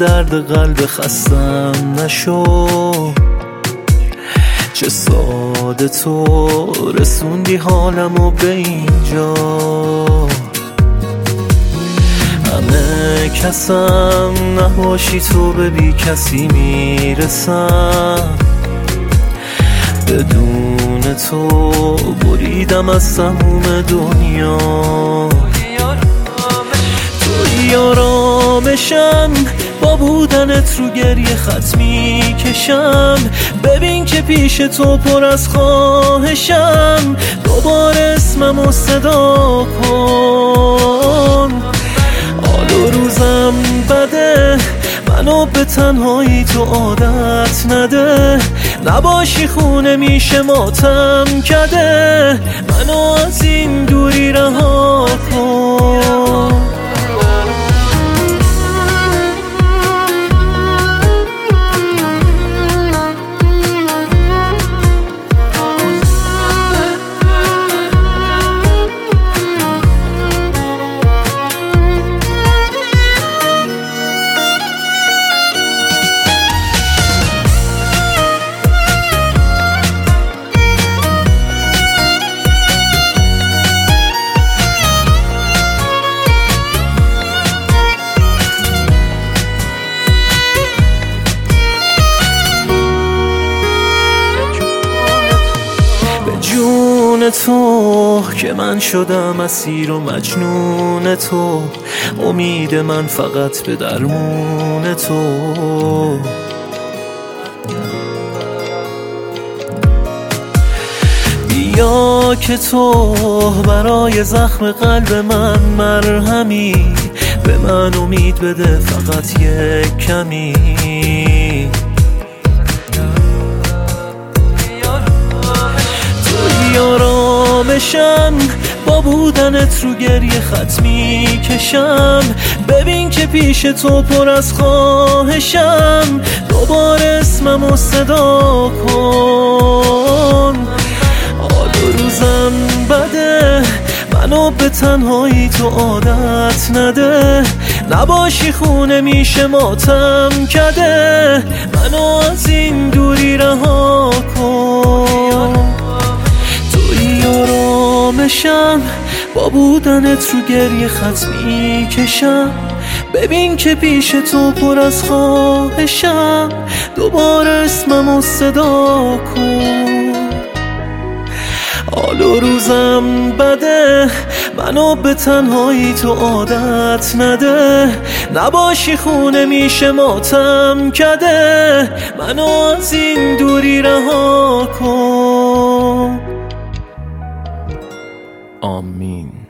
درد قلب خستم نشو. چه ساده تو رسوندی حالمو به اینجا. کسم نباشی تو به بی کسی می‌رسم. بدون تو بریدم از سموم دنیا. توی آرامشم با بودنت رو گریه خط می‌کشم. ببین که پیش تو پر از خواهشم. دوباره اسممو صدا کن. بده. منو به تنهایی تو عادت نده. نباشی خونه میشه ماتم کده. منو از این دوری رها تو که من شدم اسیر و مجنون تو. امید من فقط به درمون تو. بیا که تو برای زخم قلب من مرهمی. به من امید بده فقط یک کمی. رو گریه خط می‌کشم. ببین که پیش تو پر از خواهشم. دوباره اسممو صدا کن. حال و روزم بده. منو به تنهایی تو عادت نده. نباشی خونه میشه ماتم کده. منو از این دوری رها کن. توی آرامشم بودنت رو گریه خط می‌کشم. ببین که پیش تو پر از خواهشم. دوباره اسممو صدا کن. حال و روزم بده. منو به تنهایی تو عادت نده. نباشی خونه میشه ماتم کده. منو از این دوری رها کن. Amen.